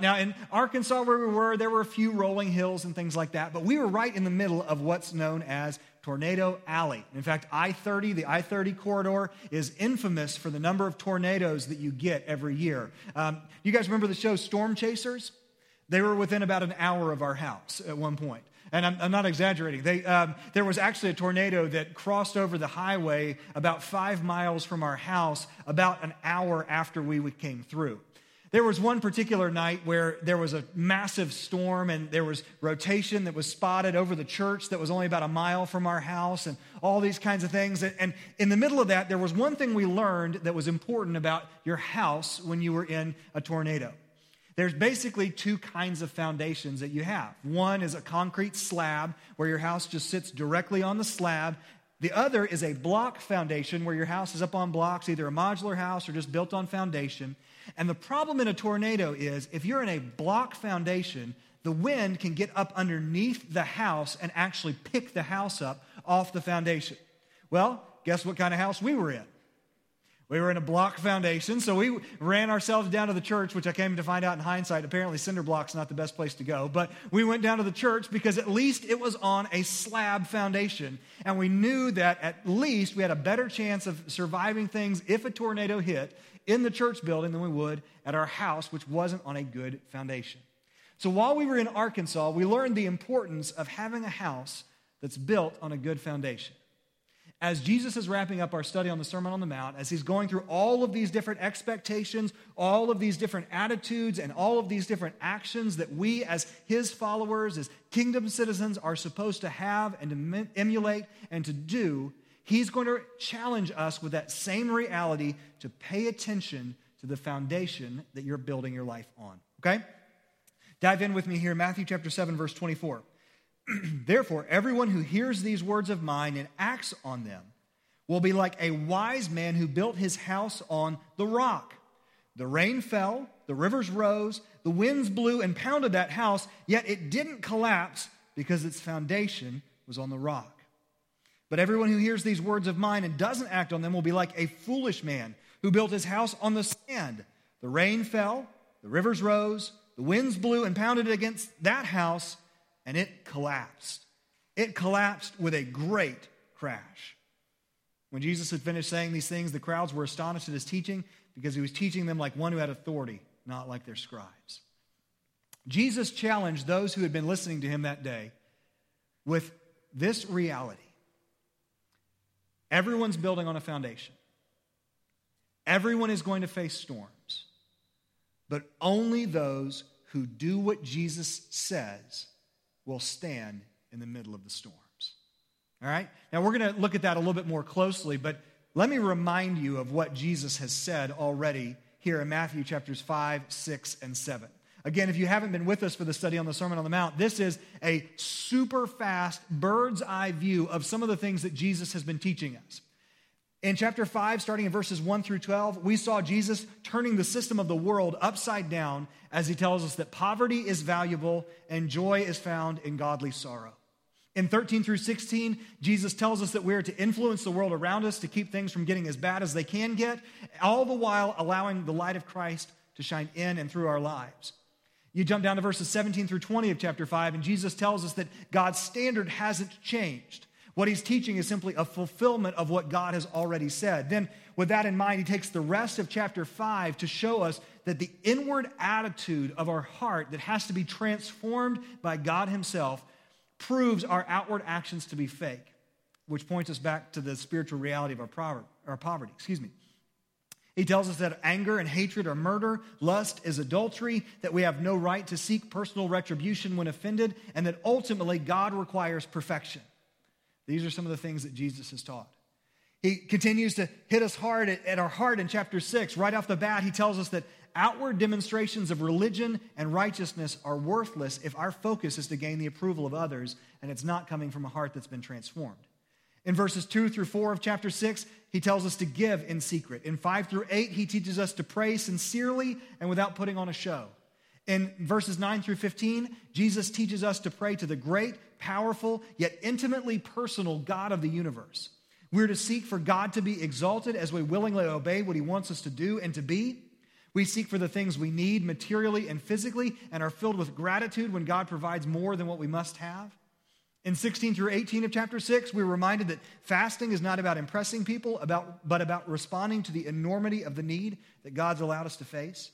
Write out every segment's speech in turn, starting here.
Now, in Arkansas, where we were, there were a few rolling hills and things like that, but we were right in the middle of what's known as Tornado Alley. In fact, I 30, the I 30 corridor, is infamous for the number of tornadoes that you get every year. Um, you guys remember the show Storm Chasers? They were within about an hour of our house at one point. And I'm, I'm not exaggerating. They, um, there was actually a tornado that crossed over the highway about five miles from our house about an hour after we came through. There was one particular night where there was a massive storm and there was rotation that was spotted over the church that was only about a mile from our house and all these kinds of things. And in the middle of that, there was one thing we learned that was important about your house when you were in a tornado. There's basically two kinds of foundations that you have. One is a concrete slab where your house just sits directly on the slab. The other is a block foundation where your house is up on blocks, either a modular house or just built on foundation. And the problem in a tornado is if you're in a block foundation, the wind can get up underneath the house and actually pick the house up off the foundation. Well, guess what kind of house we were in? We were in a block foundation, so we ran ourselves down to the church, which I came to find out in hindsight. Apparently, cinder block's not the best place to go. But we went down to the church because at least it was on a slab foundation. And we knew that at least we had a better chance of surviving things if a tornado hit in the church building than we would at our house, which wasn't on a good foundation. So while we were in Arkansas, we learned the importance of having a house that's built on a good foundation as Jesus is wrapping up our study on the Sermon on the Mount, as he's going through all of these different expectations, all of these different attitudes, and all of these different actions that we, as his followers, as kingdom citizens, are supposed to have and to emulate and to do, he's going to challenge us with that same reality to pay attention to the foundation that you're building your life on. Okay? Dive in with me here, Matthew chapter 7, verse 24. Therefore, everyone who hears these words of mine and acts on them will be like a wise man who built his house on the rock. The rain fell, the rivers rose, the winds blew and pounded that house, yet it didn't collapse because its foundation was on the rock. But everyone who hears these words of mine and doesn't act on them will be like a foolish man who built his house on the sand. The rain fell, the rivers rose, the winds blew and pounded against that house and it collapsed. It collapsed with a great crash. When Jesus had finished saying these things, the crowds were astonished at his teaching because he was teaching them like one who had authority, not like their scribes. Jesus challenged those who had been listening to him that day with this reality everyone's building on a foundation, everyone is going to face storms, but only those who do what Jesus says will stand in the middle of the storms. All right? Now, we're going to look at that a little bit more closely, but let me remind you of what Jesus has said already here in Matthew chapters 5, 6, and 7. Again, if you haven't been with us for the study on the Sermon on the Mount, this is a super fast bird's eye view of some of the things that Jesus has been teaching us. In chapter 5, starting in verses 1 through 12, we saw Jesus turning the system of the world upside down as he tells us that poverty is valuable and joy is found in godly sorrow. In 13 through 16, Jesus tells us that we're to influence the world around us to keep things from getting as bad as they can get, all the while allowing the light of Christ to shine in and through our lives. You jump down to verses 17 through 20 of chapter 5, and Jesus tells us that God's standard hasn't changed. What he's teaching is simply a fulfillment of what God has already said. Then, with that in mind, he takes the rest of chapter 5 to show us that the inward attitude of our heart that has to be transformed by God himself proves our outward actions to be fake, which points us back to the spiritual reality of our, poverty. Excuse me. He tells us that anger and hatred are murder, lust is adultery, that we have no right to seek personal retribution when offended, and that ultimately God requires perfection. These are some of the things that Jesus has taught. He continues to hit us hard at, at, our heart in chapter 6. Right off the bat, he tells us that outward demonstrations of religion and righteousness are worthless if our focus is to gain the approval of others and it's not coming from a heart that's been transformed. In verses 2 through 4 of chapter 6, he tells us to give in secret. In 5 through 8, he teaches us to pray sincerely and without putting on a show. In verses 9 through 15, Jesus teaches us to pray to the great, powerful, yet intimately personal God of the universe. We're to seek for God to be exalted as we willingly obey what he wants us to do and to be. We seek for the things we need materially and physically and are filled with gratitude when God provides more than what we must have. In 16 through 18 of chapter 6, we're reminded that fasting is not about impressing people, about, but about responding to the enormity of the need that God's allowed us to face.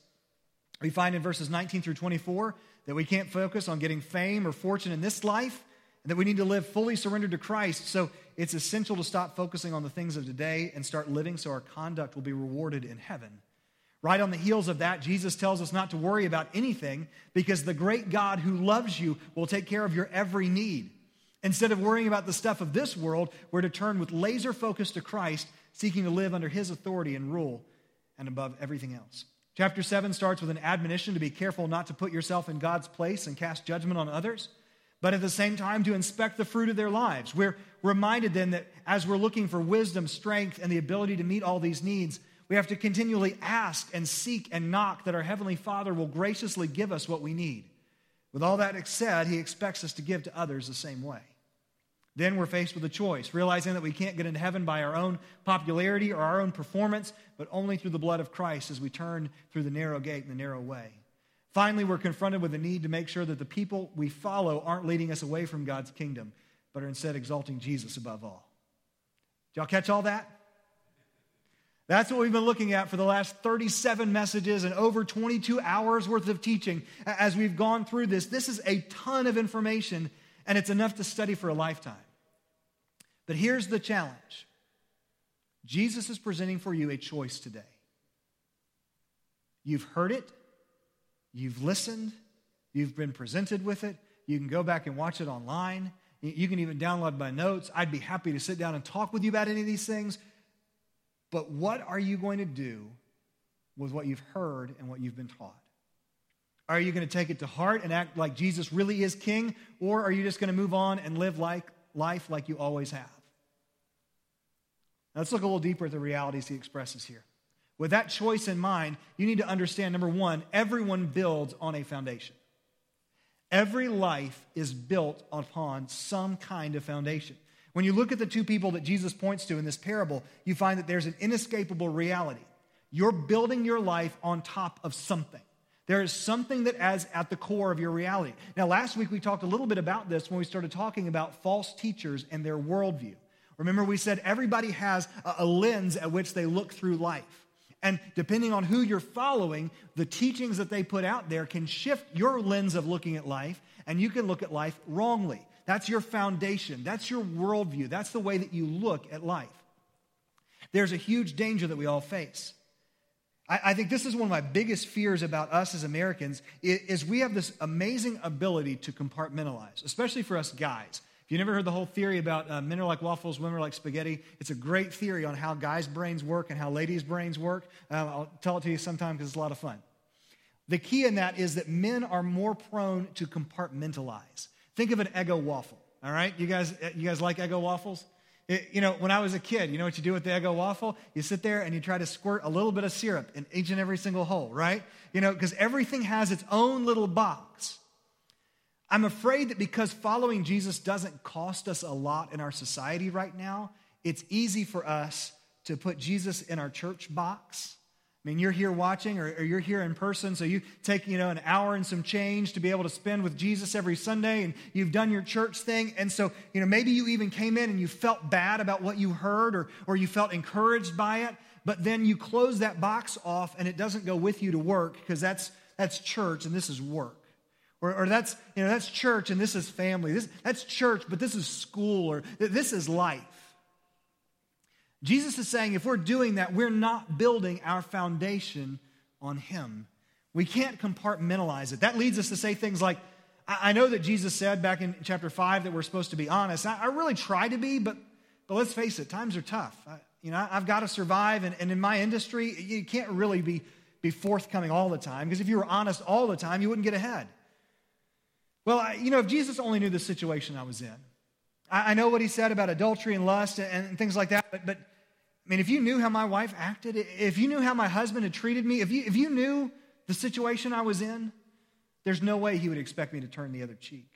We find in verses 19 through 24 that we can't focus on getting fame or fortune in this life, and that we need to live fully surrendered to Christ. So it's essential to stop focusing on the things of today and start living so our conduct will be rewarded in heaven. Right on the heels of that, Jesus tells us not to worry about anything because the great God who loves you will take care of your every need. Instead of worrying about the stuff of this world, we're to turn with laser focus to Christ, seeking to live under his authority and rule and above everything else. Chapter 7 starts with an admonition to be careful not to put yourself in God's place and cast judgment on others, but at the same time to inspect the fruit of their lives. We're reminded then that as we're looking for wisdom, strength, and the ability to meet all these needs, we have to continually ask and seek and knock that our Heavenly Father will graciously give us what we need. With all that said, He expects us to give to others the same way. Then we're faced with a choice, realizing that we can't get into heaven by our own popularity or our own performance, but only through the blood of Christ as we turn through the narrow gate and the narrow way. Finally, we're confronted with the need to make sure that the people we follow aren't leading us away from God's kingdom, but are instead exalting Jesus above all. Did y'all catch all that? That's what we've been looking at for the last 37 messages and over 22 hours worth of teaching as we've gone through this. This is a ton of information, and it's enough to study for a lifetime. But here's the challenge Jesus is presenting for you a choice today. You've heard it, you've listened, you've been presented with it. You can go back and watch it online. You can even download my notes. I'd be happy to sit down and talk with you about any of these things. But what are you going to do with what you've heard and what you've been taught? Are you going to take it to heart and act like Jesus really is king? Or are you just going to move on and live like life like you always have? Let's look a little deeper at the realities he expresses here. With that choice in mind, you need to understand number one, everyone builds on a foundation. Every life is built upon some kind of foundation. When you look at the two people that Jesus points to in this parable, you find that there's an inescapable reality. You're building your life on top of something. There is something that is at the core of your reality. Now, last week we talked a little bit about this when we started talking about false teachers and their worldview. Remember, we said everybody has a, lens at which they look through life. And depending on who you're following, the teachings that they put out there can shift your lens of looking at life, and you can look at life wrongly. That's your foundation, that's your worldview, that's the way that you look at life. There's a huge danger that we all face. I, I think this is one of my biggest fears about us as Americans is we have this amazing ability to compartmentalize, especially for us guys. If you never heard the whole theory about uh, men are like waffles, women are like spaghetti, it's a great theory on how guys' brains work and how ladies' brains work. Um, I'll tell it to you sometime because it's a lot of fun. The key in that is that men are more prone to compartmentalize. Think of an Eggo waffle. All right, you guys, uh, you guys like Eggo waffles? It, you know, when I was a kid, you know what you do with the Eggo waffle? You sit there and you try to squirt a little bit of syrup in each and every single hole, right? You know, because everything has its own little box. I'm afraid that because following Jesus doesn't cost us a lot in our society right now, it's easy for us to put Jesus in our church box. I mean, you're here watching or, or, you're here in person, so you take, you know, an hour and some change to be able to spend with Jesus every Sunday, and you've done your church thing. And so, you know, maybe you even came in and you felt bad about what you heard or, or you felt encouraged by it, but then you close that box off and it doesn't go with you to work because that's, that's church and this is work. Or, or, that's, you know, that's church and this is family. This, that's church, but this is school or this is life. Jesus is saying if we're doing that, we're not building our foundation on Him. We can't compartmentalize it. That leads us to say things like, I know that Jesus said back in chapter 5 that we're supposed to be honest. I, really try to be, but, but let's face it, times are tough. I, you know, I've got to survive, and, and in my industry, you can't really be, be forthcoming all the time because if you were honest all the time, you wouldn't get ahead. Well, I, you know, if Jesus only knew the situation I was in, I, I know what he said about adultery and lust and, and, things like that, but, but I mean, if you knew how my wife acted, if you knew how my husband had treated me, if you, if you knew the situation I was in, there's no way he would expect me to turn the other cheek.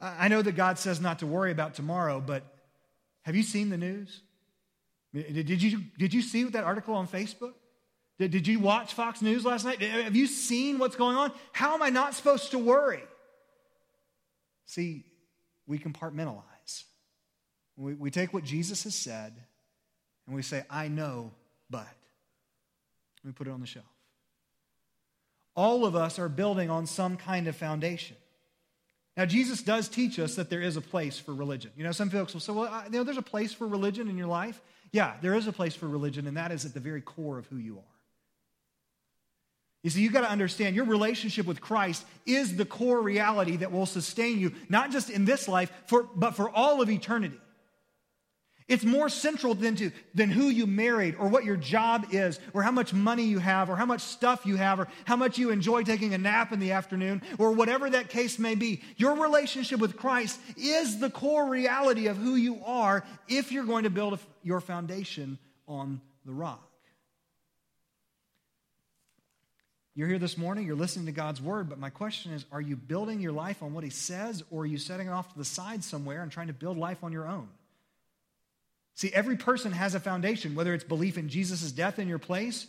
I know that God says not to worry about tomorrow, but have you seen the news? Did you, did you see that article on Facebook? Did, did you watch Fox News last night? Have you seen what's going on? How am I not supposed to worry? See, we compartmentalize. We, we take what Jesus has said and we say, I know, but. We put it on the shelf. All of us are building on some kind of foundation. Now, Jesus does teach us that there is a place for religion. You know, some folks will say, well, I, you know, there's a place for religion in your life. Yeah, there is a place for religion, and that is at the very core of who you are. You see, you've got to understand your relationship with Christ is the core reality that will sustain you, not just in this life, for, but for all of eternity. It's more central than, to, than who you married or what your job is or how much money you have or how much stuff you have or how much you enjoy taking a nap in the afternoon or whatever that case may be. Your relationship with Christ is the core reality of who you are if you're going to build your foundation on the rock. You're here this morning, you're listening to God's word, but my question is are you building your life on what He says, or are you setting it off to the side somewhere and trying to build life on your own? See, every person has a foundation, whether it's belief in Jesus' death in your place,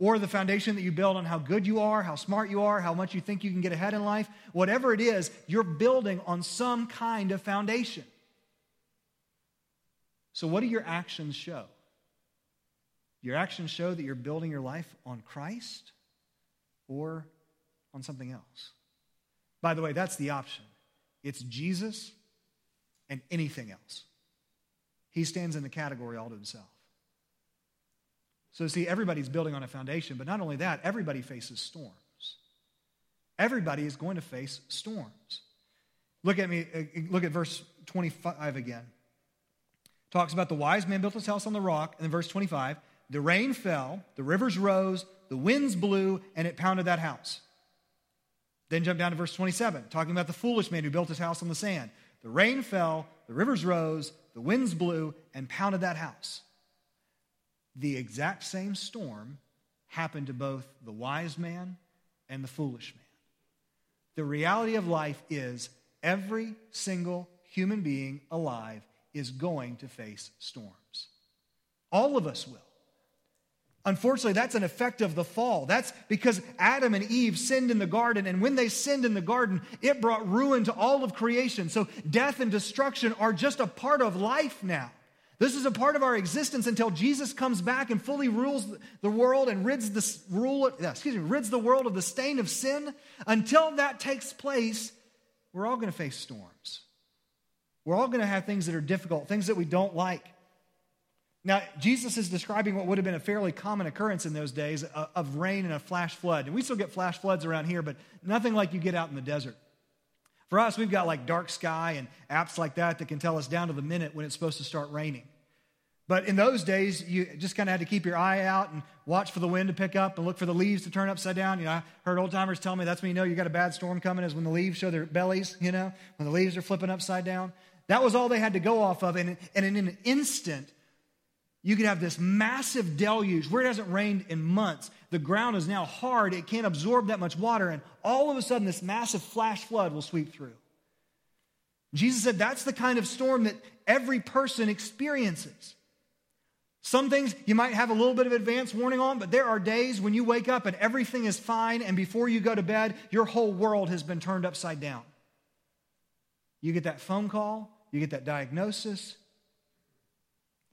or the foundation that you build on how good you are, how smart you are, how much you think you can get ahead in life. Whatever it is, you're building on some kind of foundation. So, what do your actions show? Your actions show that you're building your life on Christ or on something else. By the way, that's the option it's Jesus and anything else. He stands in the category all to himself. So, see, everybody's building on a foundation, but not only that, everybody faces storms. Everybody is going to face storms. Look at me, uh, look at verse 25 again. Talks about the wise man built his house on the rock, and then verse 25, the rain fell, the rivers rose, the winds blew, and it pounded that house. Then jump down to verse 27, talking about the foolish man who built his house on the sand. The rain fell, the rivers rose, the winds blew, and pounded that house. The exact same storm happened to both the wise man and the foolish man. The reality of life is every single human being alive is going to face storms. All of us will. Unfortunately, that's an effect of the fall. That's because Adam and Eve sinned in the garden, and when they sinned in the garden, it brought ruin to all of creation. So death and destruction are just a part of life now. This is a part of our existence until Jesus comes back and fully rules the world and rids the rule, excuse me, rids the world of the stain of sin. Until that takes place, we're all going to face storms. We're all going to have things that are difficult, things that we don't like. Now, Jesus is describing what would have been a fairly common occurrence in those days uh, of rain and a flash flood. And we still get flash floods around here, but nothing like you get out in the desert. For us, we've got like dark sky and apps like that that can tell us down to the minute when it's supposed to start raining. But in those days, you just kind of had to keep your eye out and watch for the wind to pick up and look for the leaves to turn upside down. You know, I heard old timers tell me that's when you know you got a bad storm coming is when the leaves show their bellies, you know, when the leaves are flipping upside down. That was all they had to go off of. And, and in an instant, you could have this massive deluge where it hasn't rained in months. The ground is now hard, it can't absorb that much water, and all of a sudden, this massive flash flood will sweep through. Jesus said that's the kind of storm that every person experiences. Some things you might have a little bit of advance warning on, but there are days when you wake up and everything is fine, and before you go to bed, your whole world has been turned upside down. You get that phone call, you get that diagnosis,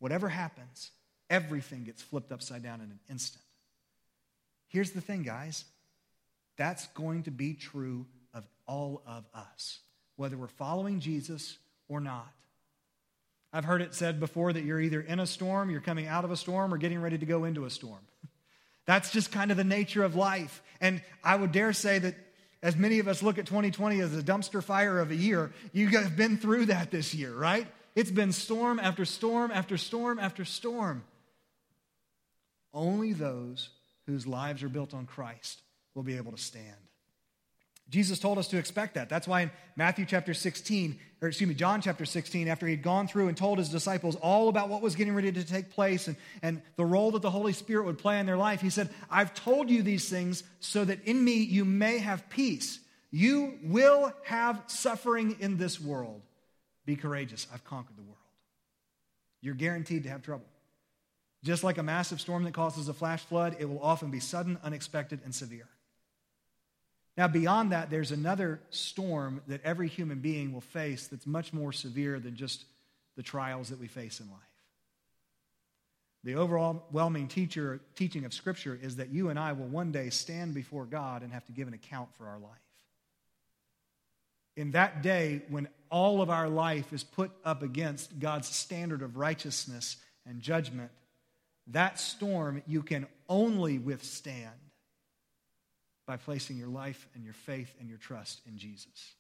whatever happens, everything gets flipped upside down in an instant. Here's the thing, guys that's going to be true of all of us, whether we're following Jesus or not. I've heard it said before that you're either in a storm, you're coming out of a storm, or getting ready to go into a storm. That's just kind of the nature of life. And I would dare say that as many of us look at 2020 as a dumpster fire of a year, you have been through that this year, right? It's been storm after storm after storm after storm. Only those whose lives are built on Christ will be able to stand. Jesus told us to expect that. That's why in Matthew chapter 16, or excuse me, John chapter 16, after he'd gone through and told his disciples all about what was getting ready to take place and, and the role that the Holy Spirit would play in their life, he said, I've told you these things so that in me you may have peace. You will have suffering in this world. Be courageous. I've conquered the world. You're guaranteed to have trouble. Just like a massive storm that causes a flash flood, it will often be sudden, unexpected, and severe. Now, beyond that, there's another storm that every human being will face that's much more severe than just the trials that we face in life. The overwhelming teacher, teaching of Scripture is that you and I will one day stand before God and have to give an account for our life. In that day, when all of our life is put up against God's standard of righteousness and judgment, that storm you can only withstand by placing your life and your faith and your trust in Jesus.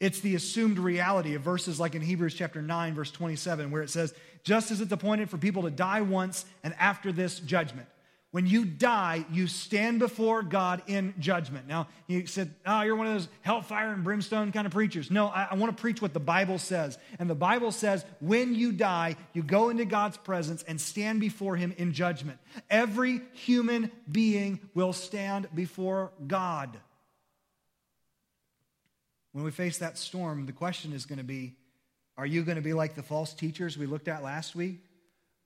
It's the assumed reality of verses like in Hebrews chapter 9, verse 27, where it says, Just as it's appointed for people to die once, and after this, judgment. When you die, you stand before God in judgment. Now, you said, Oh, you're one of those hellfire and brimstone kind of preachers. No, I, I want to preach what the Bible says. And the Bible says, when you die, you go into God's presence and stand before Him in judgment. Every human being will stand before God. When we face that storm, the question is going to be Are you going to be like the false teachers we looked at last week?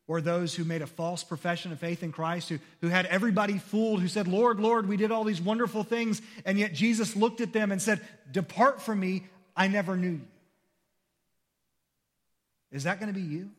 Or those who made a false profession of faith in Christ, who, who had everybody fooled, who said, Lord, Lord, we did all these wonderful things, and yet Jesus looked at them and said, Depart from me, I never knew you. Is that going to be you?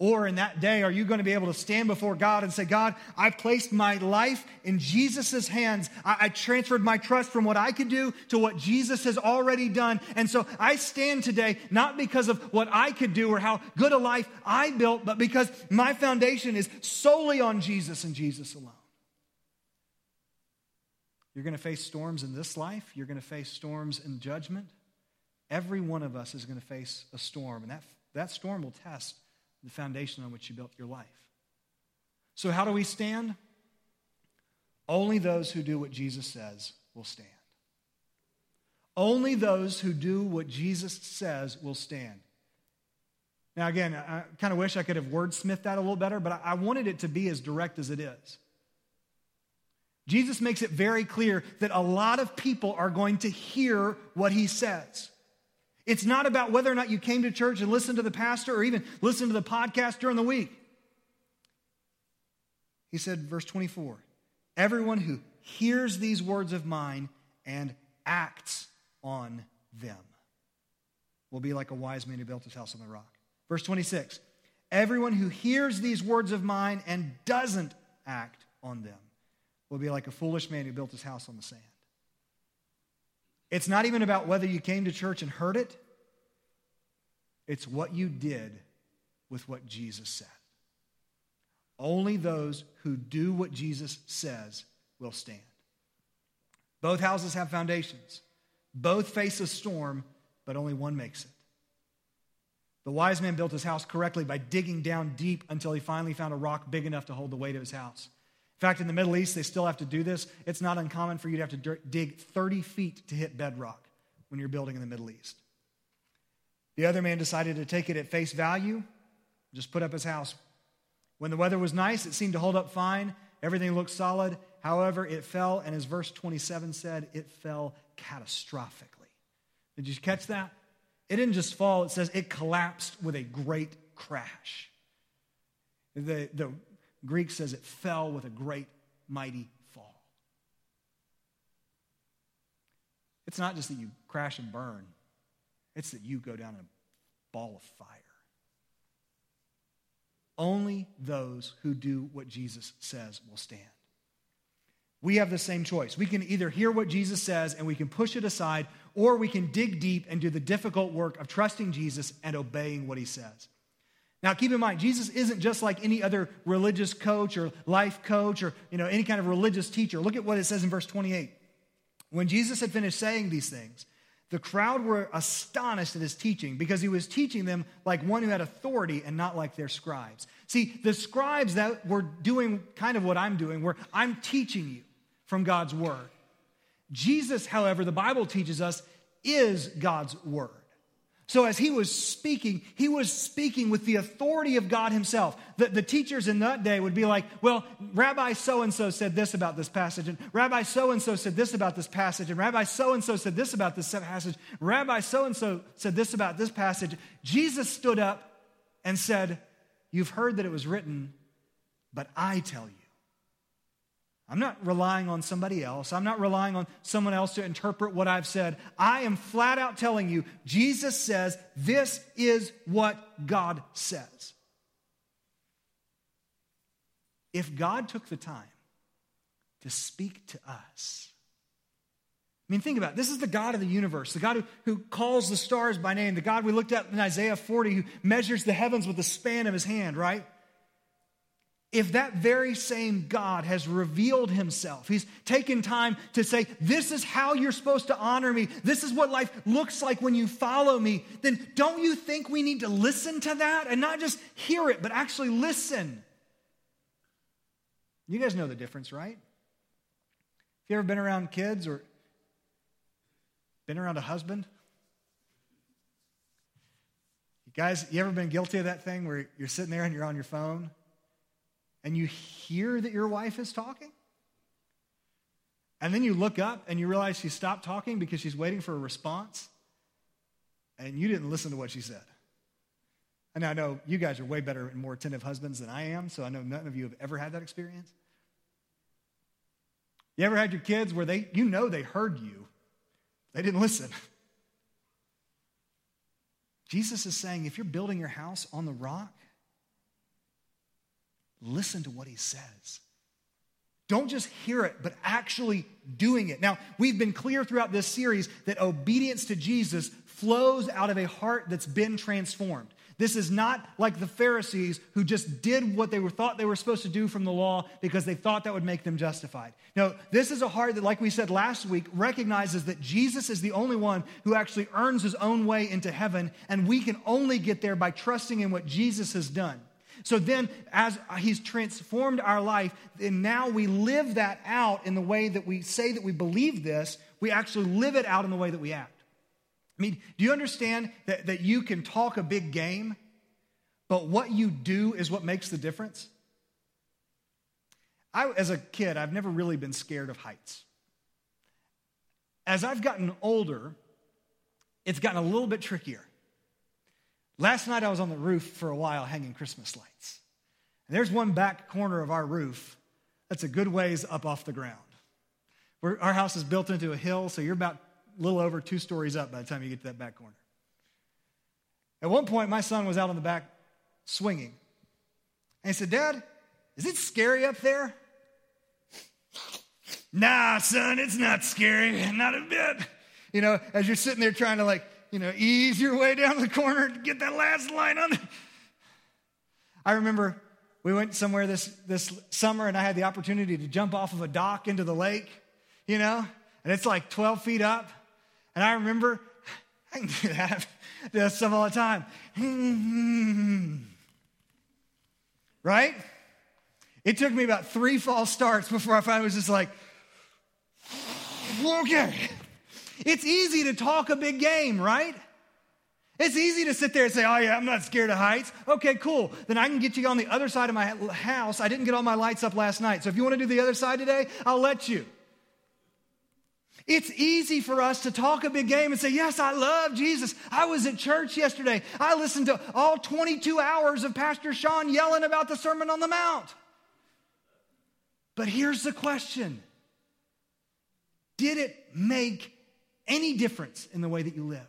Or in that day, are you going to be able to stand before God and say, God, I placed my life in Jesus' hands. I, I, transferred my trust from what I could do to what Jesus has already done. And so I stand today not because of what I could do or how good a life I built, but because my foundation is solely on Jesus and Jesus alone. You're going to face storms in this life, you're going to face storms in judgment. Every one of us is going to face a storm, and that, that storm will test the foundation on which you built your life. So, how do we stand? Only those who do what Jesus says will stand. Only those who do what Jesus says will stand. Now, again, I kind of wish I could have wordsmithed that a little better, but I wanted it to be as direct as it is. Jesus makes it very clear that a lot of people are going to hear what he says. It's not about whether or not you came to church and listened to the pastor or even listened to the podcast during the week. He said, verse 24, everyone who hears these words of mine and acts on them will be like a wise man who built his house on the rock. Verse 26, everyone who hears these words of mine and doesn't act on them will be like a foolish man who built his house on the sand. It's not even about whether you came to church and heard it, it's what you did with what Jesus said. Only those who do what Jesus says will stand. Both houses have foundations, both face a storm, but only one makes it. The wise man built his house correctly by digging down deep until he finally found a rock big enough to hold the weight of his house. In fact, in the Middle East, they still have to do this. It's not uncommon for you to have to dig 30 feet to hit bedrock when you're building in the Middle East. The other man decided to take it at face value, just put up his house. When the weather was nice, it seemed to hold up fine. Everything looked solid. However, it fell, and as verse 27 said, it fell catastrophically. Did you catch that? It didn't just fall, it says it collapsed with a great crash. The, the Greek says it fell with a great, mighty fall. It's not just that you crash and burn, it's that you go down in a ball of fire. Only those who do what Jesus says will stand. We have the same choice. We can either hear what Jesus says and we can push it aside, or we can dig deep and do the difficult work of trusting Jesus and obeying what he says. Now, keep in mind, Jesus isn't just like any other religious coach or life coach or you know, any kind of religious teacher. Look at what it says in verse 28. When Jesus had finished saying these things, the crowd were astonished at his teaching because he was teaching them like one who had authority and not like their scribes. See, the scribes that were doing kind of what I'm doing, where I'm teaching you from God's word. Jesus, however, the Bible teaches us, is God's word. So, as he was speaking, he was speaking with the authority of God himself. The, the teachers in that day would be like, Well, Rabbi so and so said this about this passage, and Rabbi so and so said this about this passage, and Rabbi so and so said this about this passage, Rabbi so and so said this about this passage. Jesus stood up and said, You've heard that it was written, but I tell you. I'm not relying on somebody else. I'm not relying on someone else to interpret what I've said. I am flat out telling you, Jesus says, this is what God says. If God took the time to speak to us, I mean, think about it. This is the God of the universe, the God who, who calls the stars by name, the God we looked at in Isaiah 40 who measures the heavens with the span of his hand, right? If that very same God has revealed himself, he's taken time to say, This is how you're supposed to honor me, this is what life looks like when you follow me, then don't you think we need to listen to that and not just hear it, but actually listen? You guys know the difference, right? Have you ever been around kids or been around a husband? You guys, you ever been guilty of that thing where you're sitting there and you're on your phone and you hear that your wife is talking? And then you look up and you realize she stopped talking because she's waiting for a response and you didn't listen to what she said. And I know you guys are way better and more attentive husbands than I am, so I know none of you have ever had that experience. You ever had your kids where they, you know, they heard you, they didn't listen. Jesus is saying if you're building your house on the rock, listen to what he says. Don't just hear it, but actually doing it. Now, we've been clear throughout this series that obedience to Jesus flows out of a heart that's been transformed. This is not like the Pharisees who just did what they were thought they were supposed to do from the law because they thought that would make them justified. No, this is a heart that, like we said last week, recognizes that Jesus is the only one who actually earns his own way into heaven, and we can only get there by trusting in what Jesus has done. So then, as he's transformed our life, and now we live that out in the way that we say that we believe this, we actually live it out in the way that we act. I mean, do you understand that, that you can talk a big game, but what you do is what makes the difference? I, as a kid, I've never really been scared of heights. As I've gotten older, it's gotten a little bit trickier. Last night I was on the roof for a while hanging Christmas lights. And there's one back corner of our roof that's a good ways up off the ground. We're, our house is built into a hill, so you're about a little over two stories up by the time you get to that back corner. At one point, my son was out on the back swinging. And he said, Dad, is it scary up there? nah, son, it's not scary, not a bit. You know, as you're sitting there trying to like, you know, ease your way down the corner and get that last line on. I remember we went somewhere this, this summer and I had the opportunity to jump off of a dock into the lake, you know, and it's like 12 feet up. And I remember, I can do that, do that stuff all the time. Right? It took me about three false starts before I finally was just like, okay. It's easy to talk a big game, right? It's easy to sit there and say, oh, yeah, I'm not scared of heights. Okay, cool. Then I can get you on the other side of my house. I didn't get all my lights up last night. So if you want to do the other side today, I'll let you. It's easy for us to talk a big game and say, Yes, I love Jesus. I was at church yesterday. I listened to all 22 hours of Pastor Sean yelling about the Sermon on the Mount. But here's the question Did it make any difference in the way that you lived?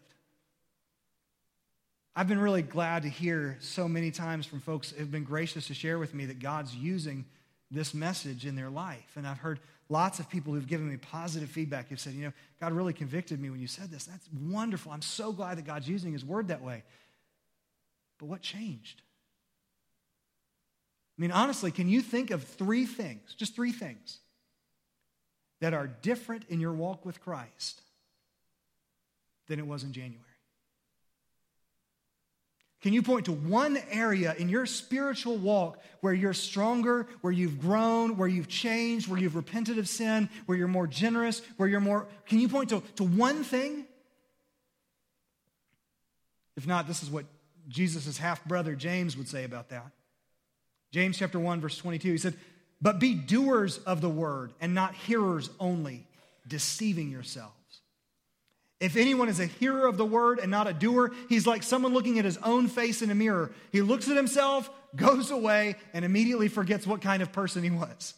I've been really glad to hear so many times from folks who have been gracious to share with me that God's using this message in their life. And I've heard lots of people who've given me positive feedback who've said, you know, God really convicted me when you said this. That's wonderful. I'm so glad that God's using his word that way. But what changed? I mean, honestly, can you think of three things, just three things, that are different in your walk with Christ than it was in January? Can you point to one area in your spiritual walk where you're stronger, where you've grown, where you've changed, where you've repented of sin, where you're more generous, where you're more. Can you point to, to one thing? If not, this is what Jesus' half brother James would say about that. James chapter 1, verse 22, he said, But be doers of the word and not hearers only, deceiving yourselves. If anyone is a hearer of the word and not a doer, he's like someone looking at his own face in a mirror. He looks at himself, goes away, and immediately forgets what kind of person he was.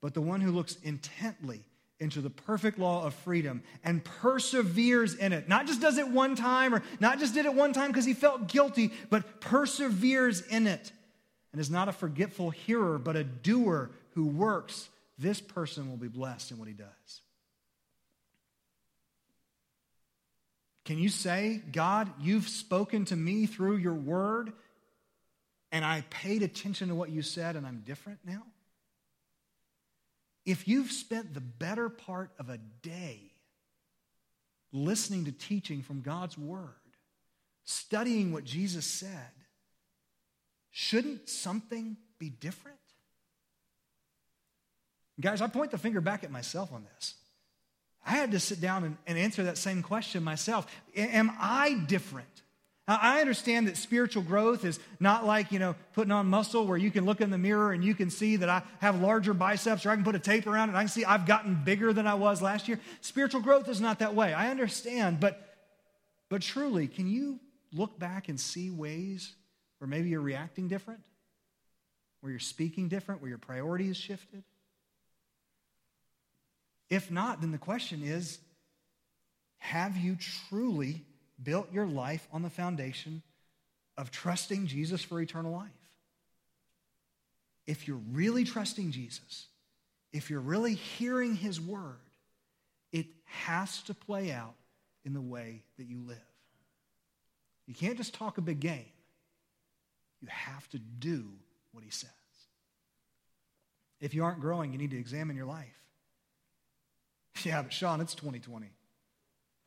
But the one who looks intently into the perfect law of freedom and perseveres in it, not just does it one time or not just did it one time because he felt guilty, but perseveres in it and is not a forgetful hearer, but a doer who works, this person will be blessed in what he does. Can you say, God, you've spoken to me through your word, and I paid attention to what you said, and I'm different now? If you've spent the better part of a day listening to teaching from God's word, studying what Jesus said, shouldn't something be different? Guys, I point the finger back at myself on this. I had to sit down and, and answer that same question myself. Am I different? I understand that spiritual growth is not like, you know, putting on muscle where you can look in the mirror and you can see that I have larger biceps or I can put a tape around it and I can see I've gotten bigger than I was last year. Spiritual growth is not that way. I understand, but but truly, can you look back and see ways where maybe you're reacting different? Where you're speaking different, where your priority is shifted? If not, then the question is have you truly built your life on the foundation of trusting Jesus for eternal life? If you're really trusting Jesus, if you're really hearing his word, it has to play out in the way that you live. You can't just talk a big game. You have to do what he says. If you aren't growing, you need to examine your life. Yeah, but Sean, it's 2020.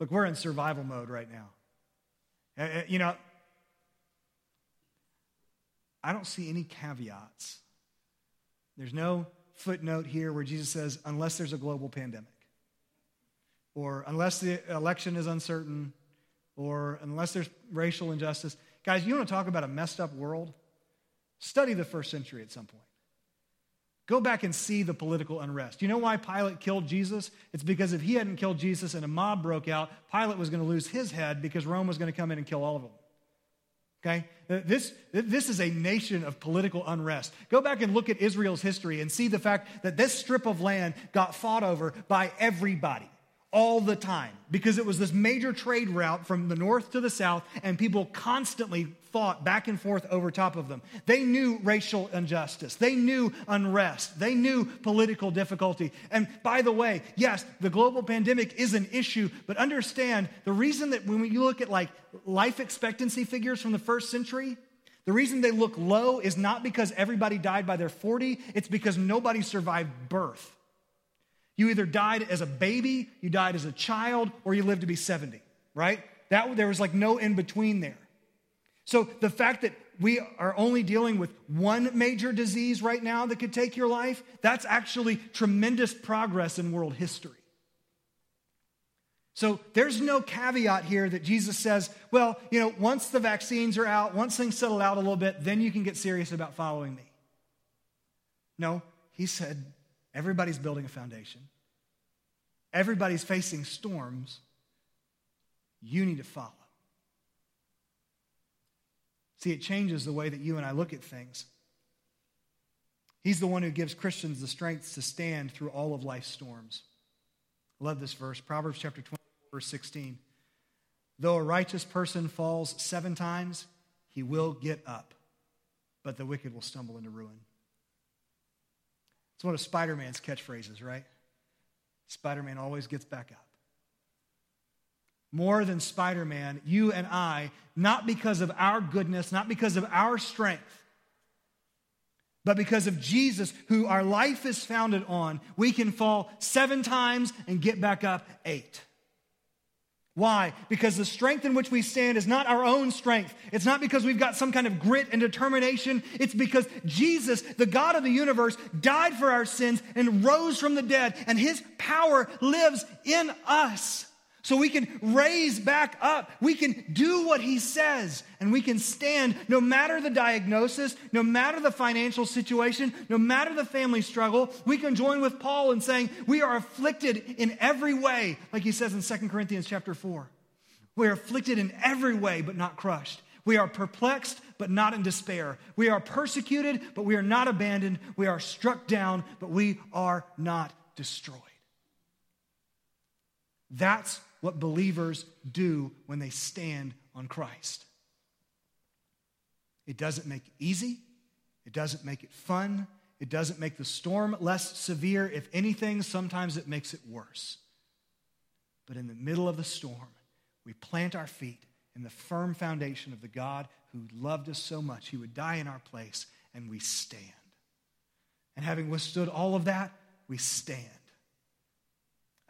Look, we're in survival mode right now. Uh, uh, you know, I don't see any caveats. There's no footnote here where Jesus says, unless there's a global pandemic, or unless the election is uncertain, or unless there's racial injustice. Guys, you want to talk about a messed up world? Study the first century at some point. Go back and see the political unrest. You know why Pilate killed Jesus? It's because if he hadn't killed Jesus and a mob broke out, Pilate was going to lose his head because Rome was going to come in and kill all of them. Okay? Uh, this, this is a nation of political unrest. Go back and look at Israel's history and see the fact that this strip of land got fought over by everybody all the time because it was this major trade route from the north to the south, and people constantly fought back and forth over top of them. They knew racial injustice, they knew unrest, they knew political difficulty. And by the way, yes, the global pandemic is an issue, but understand the reason that when you look at like life expectancy figures from the first century, the reason they look low is not because everybody died by their 40, it's because nobody survived birth. You either died as a baby, you died as a child, or you lived to be 70, right? That, there was like no in between there. So the fact that we are only dealing with one major disease right now that could take your life, that's actually tremendous progress in world history. So there's no caveat here that Jesus says, well, you know, once the vaccines are out, once things settle out a little bit, then you can get serious about following me. No, he said, Everybody's building a foundation. Everybody's facing storms. You need to follow. See, it changes the way that you and I look at things. He's the one who gives Christians the strength to stand through all of life's storms. I love this verse, Proverbs chapter 20, verse 16. Though a righteous person falls seven times, he will get up, but the wicked will stumble into ruin. It's one of Spider Man's catchphrases, right? Spider Man always gets back up. More than Spider Man, you and I, not because of our goodness, not because of our strength, but because of Jesus, who our life is founded on, we can fall seven times and get back up eight. Why? Because the strength in which we stand is not our own strength. It's not because we've got some kind of grit and determination. It's because Jesus, the God of the universe, died for our sins and rose from the dead, and his power lives in us. So we can raise back up. We can do what he says, and we can stand no matter the diagnosis, no matter the financial situation, no matter the family struggle. We can join with Paul in saying we are afflicted in every way, like he says in 2 Corinthians chapter 4. We are afflicted in every way, but not crushed. We are perplexed, but not in despair. We are persecuted, but we are not abandoned. We are struck down, but we are not destroyed. That's what believers do when they stand on Christ. It doesn't make it easy, it doesn't make it fun, it doesn't make the storm less severe. If anything, sometimes it makes it worse. But in the middle of the storm, we plant our feet in the firm foundation of the God who loved us so much, he would die in our place, and we stand. And having withstood all of that, we stand.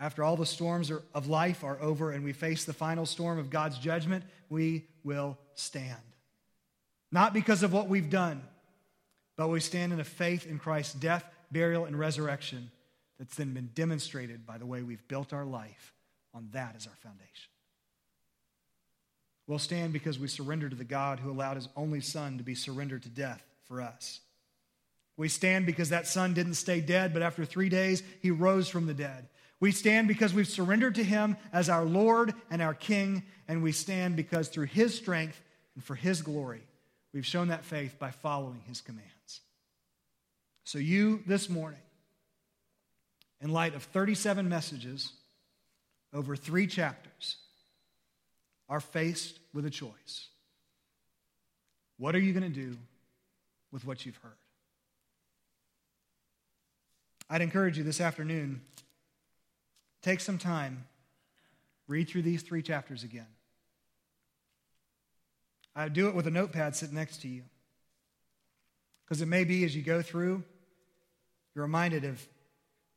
After all the storms of life are over and we face the final storm of God's judgment, we will stand. Not because of what we've done, but we stand in a faith in Christ's death, burial, and resurrection that's then been demonstrated by the way we've built our life on that as our foundation. We'll stand because we surrender to the God who allowed his only son to be surrendered to death for us. We stand because that son didn't stay dead, but after three days, he rose from the dead. We stand because we've surrendered to Him as our Lord and our King, and we stand because through His strength and for His glory, we've shown that faith by following His commands. So, you this morning, in light of 37 messages over three chapters, are faced with a choice. What are you going to do with what you've heard? I'd encourage you this afternoon Take some time, read through these three chapters again. I do it with a notepad sitting next to you. Because it may be as you go through, you're reminded of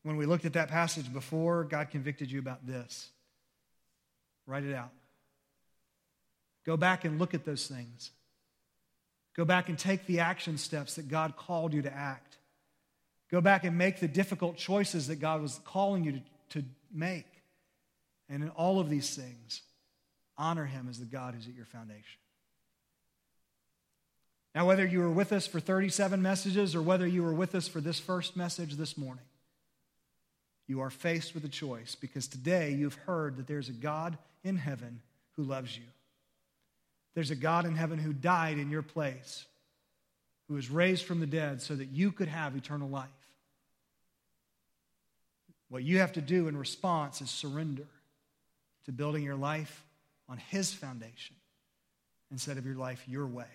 when we looked at that passage before, God convicted you about this. Write it out. Go back and look at those things. Go back and take the action steps that God called you to act. Go back and make the difficult choices that God was calling you to, to make. And in all of these things, honor him as the God who's at your foundation. Now, whether you were with us for 37 messages or whether you were with us for this first message this morning, you are faced with a choice because today you've heard that there's a God in heaven who loves you. There's a God in heaven who died in your place, who was raised from the dead so that you could have eternal life. What you have to do in response is surrender to building your life on His foundation instead of your life your way.